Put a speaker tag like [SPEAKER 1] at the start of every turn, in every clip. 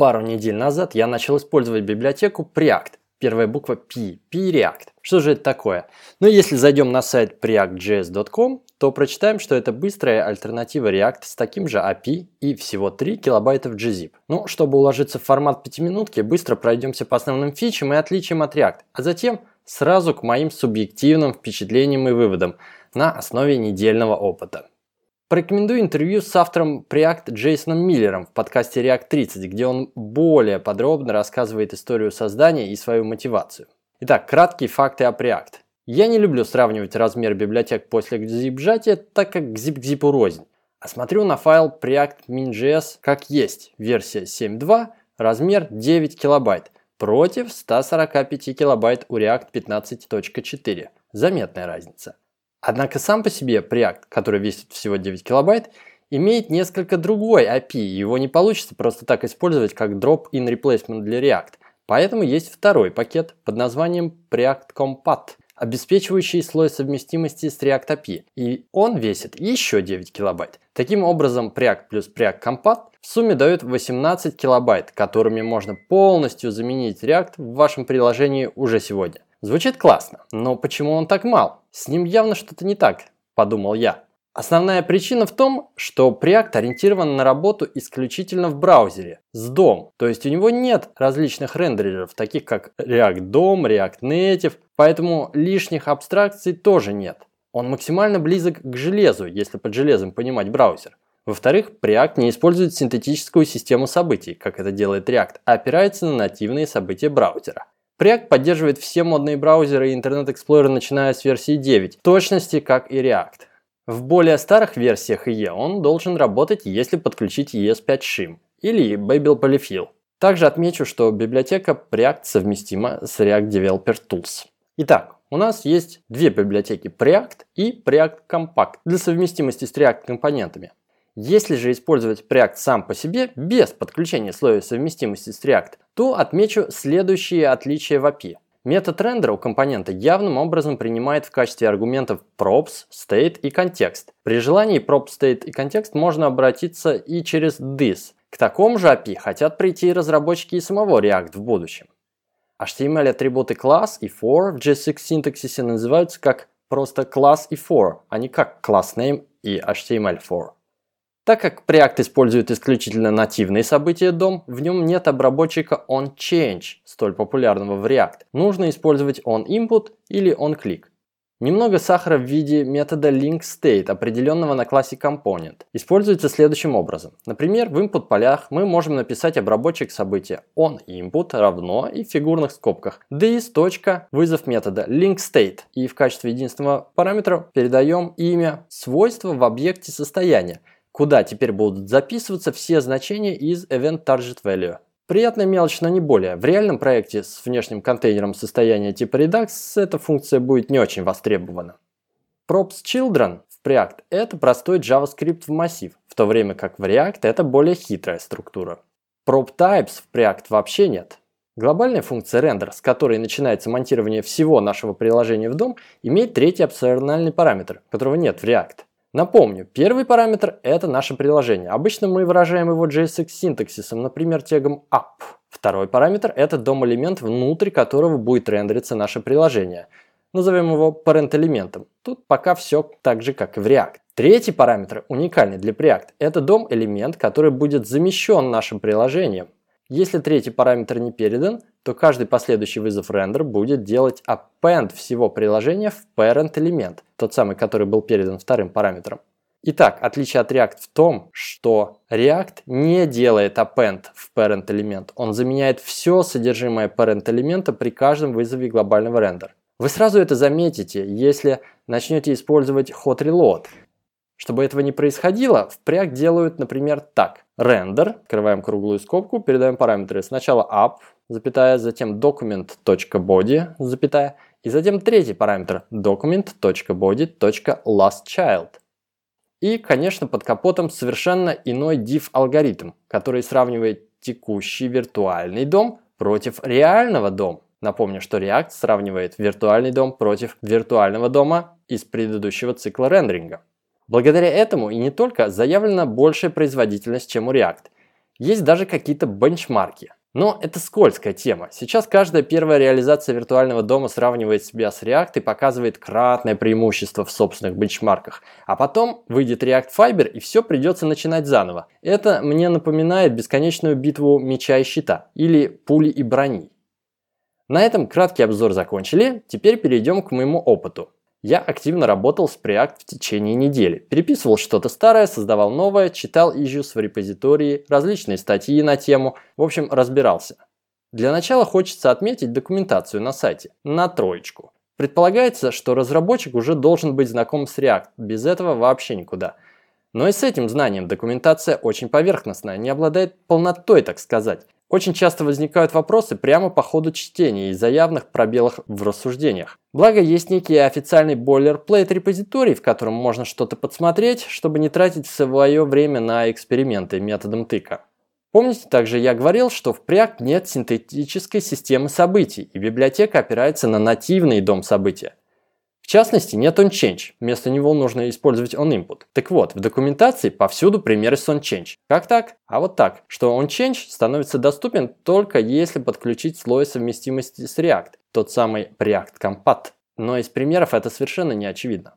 [SPEAKER 1] Пару недель назад я начал использовать библиотеку Preact. Первая буква P, P-React. Что же это такое? Ну, если зайдем на сайт preactjs.com, то прочитаем, что это быстрая альтернатива React с таким же API и всего 3 килобайта в gzip. Ну, чтобы уложиться в формат пятиминутки, быстро пройдемся по основным фичам и отличиям от React, а затем сразу к моим субъективным впечатлениям и выводам на основе недельного опыта. Порекомендую интервью с автором Preact Джейсоном Миллером в подкасте React 30, где он более подробно рассказывает историю создания и свою мотивацию. Итак, краткие факты о Preact. Я не люблю сравнивать размер библиотек после zip-сжатия, так как zip к zip рознь. А смотрю на файл Preact min.js как есть, версия 7.2, размер 9 килобайт, против 145 килобайт у React 15.4. Заметная разница. Однако сам по себе Preact, который весит всего 9 килобайт, имеет несколько другой API, его не получится просто так использовать как drop-in replacement для React. Поэтому есть второй пакет под названием Preact Compat, обеспечивающий слой совместимости с React API, и он весит еще 9 килобайт. Таким образом, Preact плюс Preact Compat в сумме дают 18 килобайт, которыми можно полностью заменить React в вашем приложении уже сегодня. Звучит классно, но почему он так мал? С ним явно что-то не так, подумал я. Основная причина в том, что Preact ориентирован на работу исключительно в браузере, с DOM. То есть у него нет различных рендереров, таких как React DOM, React Native, поэтому лишних абстракций тоже нет. Он максимально близок к железу, если под железом понимать браузер. Во-вторых, Preact не использует синтетическую систему событий, как это делает React, а опирается на нативные события браузера. Preact поддерживает все модные браузеры и Explorer, начиная с версии 9, в точности как и React. В более старых версиях IE он должен работать, если подключить ES5 Shim или Babel Polyfill. Также отмечу, что библиотека Preact совместима с React Developer Tools. Итак, у нас есть две библиотеки Preact и Preact Compact для совместимости с React компонентами. Если же использовать Preact сам по себе, без подключения слоя совместимости с React, то отмечу следующие отличия в API. Метод рендера у компонента явным образом принимает в качестве аргументов props, state и контекст. При желании prop, state и контекст можно обратиться и через this. К такому же API хотят прийти разработчики и самого React в будущем. HTML-атрибуты class и for в JSX синтаксисе называются как просто class и for, а не как class name и HTML4. Так как Preact использует исключительно нативные события DOM, в нем нет обработчика onChange, столь популярного в React. Нужно использовать onInput или onClick. Немного сахара в виде метода linkState, определенного на классе Component, используется следующим образом. Например, в input полях мы можем написать обработчик события onInput равно и в фигурных скобках this. вызов метода linkState и в качестве единственного параметра передаем имя свойства в объекте состояния, куда теперь будут записываться все значения из Event Target Value. Приятная мелочь, но не более. В реальном проекте с внешним контейнером состояния типа Redux эта функция будет не очень востребована. Props Children в Preact – это простой JavaScript в массив, в то время как в React это более хитрая структура. Prop Types в Preact вообще нет. Глобальная функция render, с которой начинается монтирование всего нашего приложения в дом, имеет третий опциональный параметр, которого нет в React. Напомню, первый параметр – это наше приложение. Обычно мы выражаем его JSX синтаксисом, например, тегом up. Второй параметр – это дом-элемент, внутрь которого будет рендериться наше приложение. Назовем его parent-элементом. Тут пока все так же, как и в React. Третий параметр, уникальный для Preact, это дом-элемент, который будет замещен нашим приложением. Если третий параметр не передан, то каждый последующий вызов render будет делать append всего приложения в parent элемент, тот самый, который был передан вторым параметром. Итак, отличие от React в том, что React не делает append в parent элемент, он заменяет все содержимое parent элемента при каждом вызове глобального рендера. Вы сразу это заметите, если начнете использовать hot reload. Чтобы этого не происходило, в Preact делают, например, так. Render, открываем круглую скобку, передаем параметры сначала up, запятая, затем document.body, запятая, и затем третий параметр document.body.lastChild. И, конечно, под капотом совершенно иной div алгоритм, который сравнивает текущий виртуальный дом против реального дома. Напомню, что React сравнивает виртуальный дом против виртуального дома из предыдущего цикла рендеринга. Благодаря этому и не только заявлена большая производительность, чем у React. Есть даже какие-то бенчмарки. Но это скользкая тема. Сейчас каждая первая реализация виртуального дома сравнивает себя с React и показывает кратное преимущество в собственных бенчмарках. А потом выйдет React Fiber и все придется начинать заново. Это мне напоминает бесконечную битву меча и щита или пули и брони. На этом краткий обзор закончили, теперь перейдем к моему опыту. Я активно работал с Preact в течение недели. Переписывал что-то старое, создавал новое, читал issues в репозитории, различные статьи на тему, в общем, разбирался. Для начала хочется отметить документацию на сайте, на троечку. Предполагается, что разработчик уже должен быть знаком с React, без этого вообще никуда. Но и с этим знанием документация очень поверхностная, не обладает полнотой, так сказать. Очень часто возникают вопросы прямо по ходу чтения из-за явных пробелов в рассуждениях. Благо есть некий официальный бойлерплейт репозиторий, в котором можно что-то подсмотреть, чтобы не тратить свое время на эксперименты методом тыка. Помните, также я говорил, что в Preact нет синтетической системы событий, и библиотека опирается на нативный дом события. В частности, нет onChange, вместо него нужно использовать onInput. Так вот, в документации повсюду примеры с onChange. Как так? А вот так, что onChange становится доступен только если подключить слой совместимости с React, тот самый React Compat. Но из примеров это совершенно не очевидно.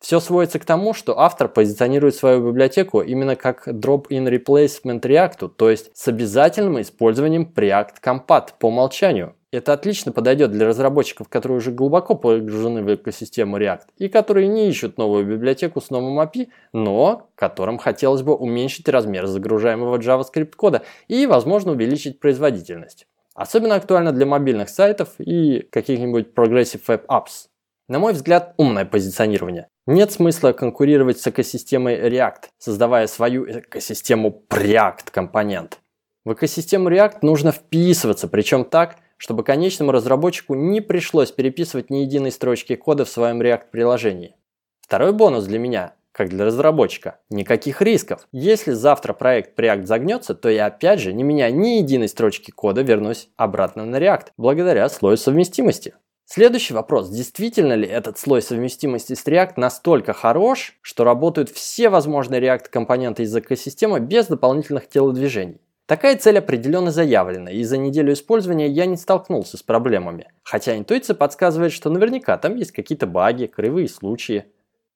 [SPEAKER 1] Все сводится к тому, что автор позиционирует свою библиотеку именно как drop-in replacement React, то есть с обязательным использованием Preact Compat по умолчанию. Это отлично подойдет для разработчиков, которые уже глубоко погружены в экосистему React и которые не ищут новую библиотеку с новым API, но которым хотелось бы уменьшить размер загружаемого JavaScript кода и, возможно, увеличить производительность. Особенно актуально для мобильных сайтов и каких-нибудь Progressive Web Apps. На мой взгляд, умное позиционирование. Нет смысла конкурировать с экосистемой React, создавая свою экосистему Preact компонент. В экосистему React нужно вписываться, причем так, чтобы конечному разработчику не пришлось переписывать ни единой строчки кода в своем React-приложении. Второй бонус для меня, как для разработчика, никаких рисков. Если завтра проект React загнется, то я опять же, не меняя ни единой строчки кода, вернусь обратно на React, благодаря слою совместимости. Следующий вопрос. Действительно ли этот слой совместимости с React настолько хорош, что работают все возможные React-компоненты из экосистемы без дополнительных телодвижений? Такая цель определенно заявлена, и за неделю использования я не столкнулся с проблемами. Хотя интуиция подсказывает, что наверняка там есть какие-то баги, кривые случаи.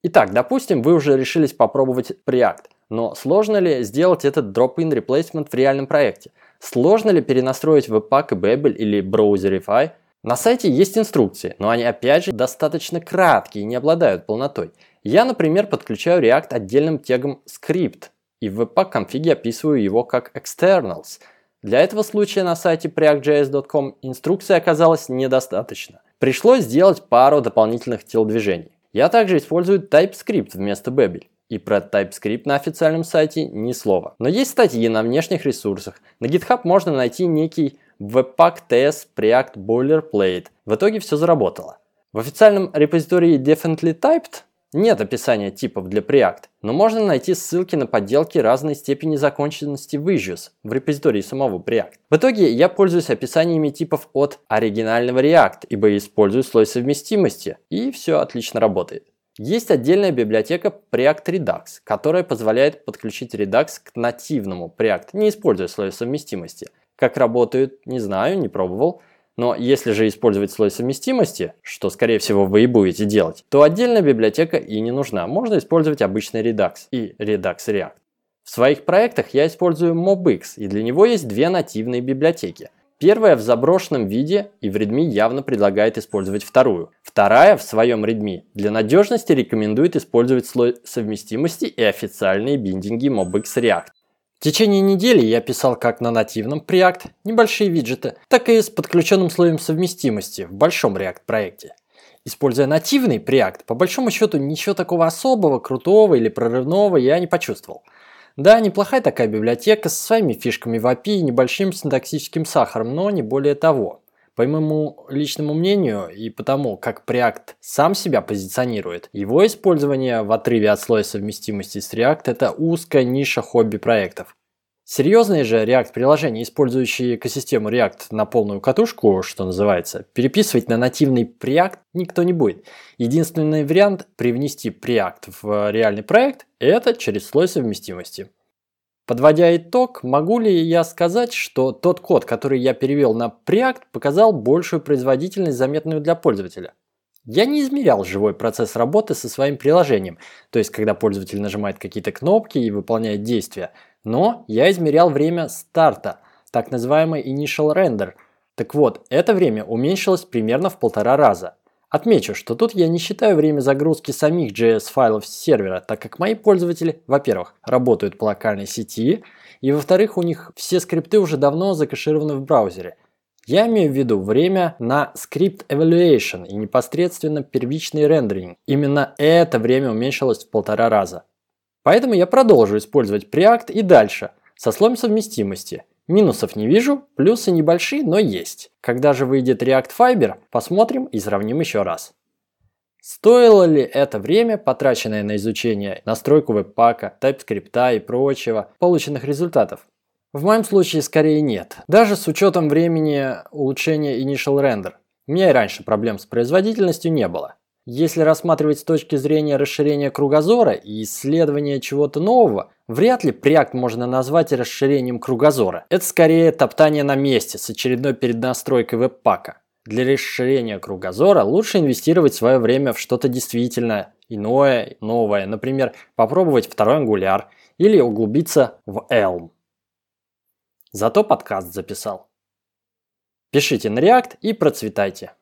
[SPEAKER 1] Итак, допустим, вы уже решились попробовать Preact, но сложно ли сделать этот drop-in replacement в реальном проекте? Сложно ли перенастроить Webpack и Babel или Browserify? На сайте есть инструкции, но они опять же достаточно краткие и не обладают полнотой. Я, например, подключаю React отдельным тегом script, и в webpack конфиге описываю его как externals. Для этого случая на сайте preactjs.com инструкции оказалось недостаточно. Пришлось сделать пару дополнительных телодвижений. Я также использую TypeScript вместо Babel. И про TypeScript на официальном сайте ни слова. Но есть статьи на внешних ресурсах. На GitHub можно найти некий Webpack TS Preact Boilerplate. В итоге все заработало. В официальном репозитории Definitely Typed нет описания типов для Preact, но можно найти ссылки на подделки разной степени законченности в issues в репозитории самого Preact. В итоге я пользуюсь описаниями типов от оригинального React, ибо использую слой совместимости, и все отлично работает. Есть отдельная библиотека Preact Redux, которая позволяет подключить Redux к нативному Preact, не используя слой совместимости. Как работают, не знаю, не пробовал. Но если же использовать слой совместимости, что скорее всего вы и будете делать, то отдельная библиотека и не нужна. Можно использовать обычный Redux и Redux React. В своих проектах я использую MobX, и для него есть две нативные библиотеки. Первая в заброшенном виде и в Redmi явно предлагает использовать вторую. Вторая в своем Redmi для надежности рекомендует использовать слой совместимости и официальные биндинги MobX React. В течение недели я писал как на нативном Preact небольшие виджеты, так и с подключенным слоем совместимости в большом React проекте. Используя нативный Preact, по большому счету ничего такого особого, крутого или прорывного я не почувствовал. Да, неплохая такая библиотека с своими фишками в API и небольшим синтаксическим сахаром, но не более того. По моему личному мнению и потому, как Preact сам себя позиционирует, его использование в отрыве от слоя совместимости с React – это узкая ниша хобби-проектов. Серьезные же React-приложения, использующие экосистему React на полную катушку, что называется, переписывать на нативный Preact никто не будет. Единственный вариант привнести Preact в реальный проект – это через слой совместимости. Подводя итог, могу ли я сказать, что тот код, который я перевел на Preact, показал большую производительность, заметную для пользователя? Я не измерял живой процесс работы со своим приложением, то есть когда пользователь нажимает какие-то кнопки и выполняет действия, но я измерял время старта, так называемый initial render. Так вот, это время уменьшилось примерно в полтора раза. Отмечу, что тут я не считаю время загрузки самих JS-файлов с сервера, так как мои пользователи, во-первых, работают по локальной сети, и во-вторых, у них все скрипты уже давно закэшированы в браузере. Я имею в виду время на скрипт evaluation и непосредственно первичный рендеринг. Именно это время уменьшилось в полтора раза. Поэтому я продолжу использовать Preact и дальше, со слоем совместимости. Минусов не вижу, плюсы небольшие, но есть. Когда же выйдет React Fiber, посмотрим и сравним еще раз. Стоило ли это время, потраченное на изучение настройку веб-пака, TypeScript и прочего, полученных результатов? В моем случае скорее нет. Даже с учетом времени улучшения Initial Render. У меня и раньше проблем с производительностью не было. Если рассматривать с точки зрения расширения кругозора и исследования чего-то нового, вряд ли Preact можно назвать расширением кругозора. Это скорее топтание на месте с очередной переднастройкой веб-пака. Для расширения кругозора лучше инвестировать свое время в что-то действительно иное, новое. Например, попробовать второй Angular или углубиться в Elm. Зато подкаст записал. Пишите на React и процветайте.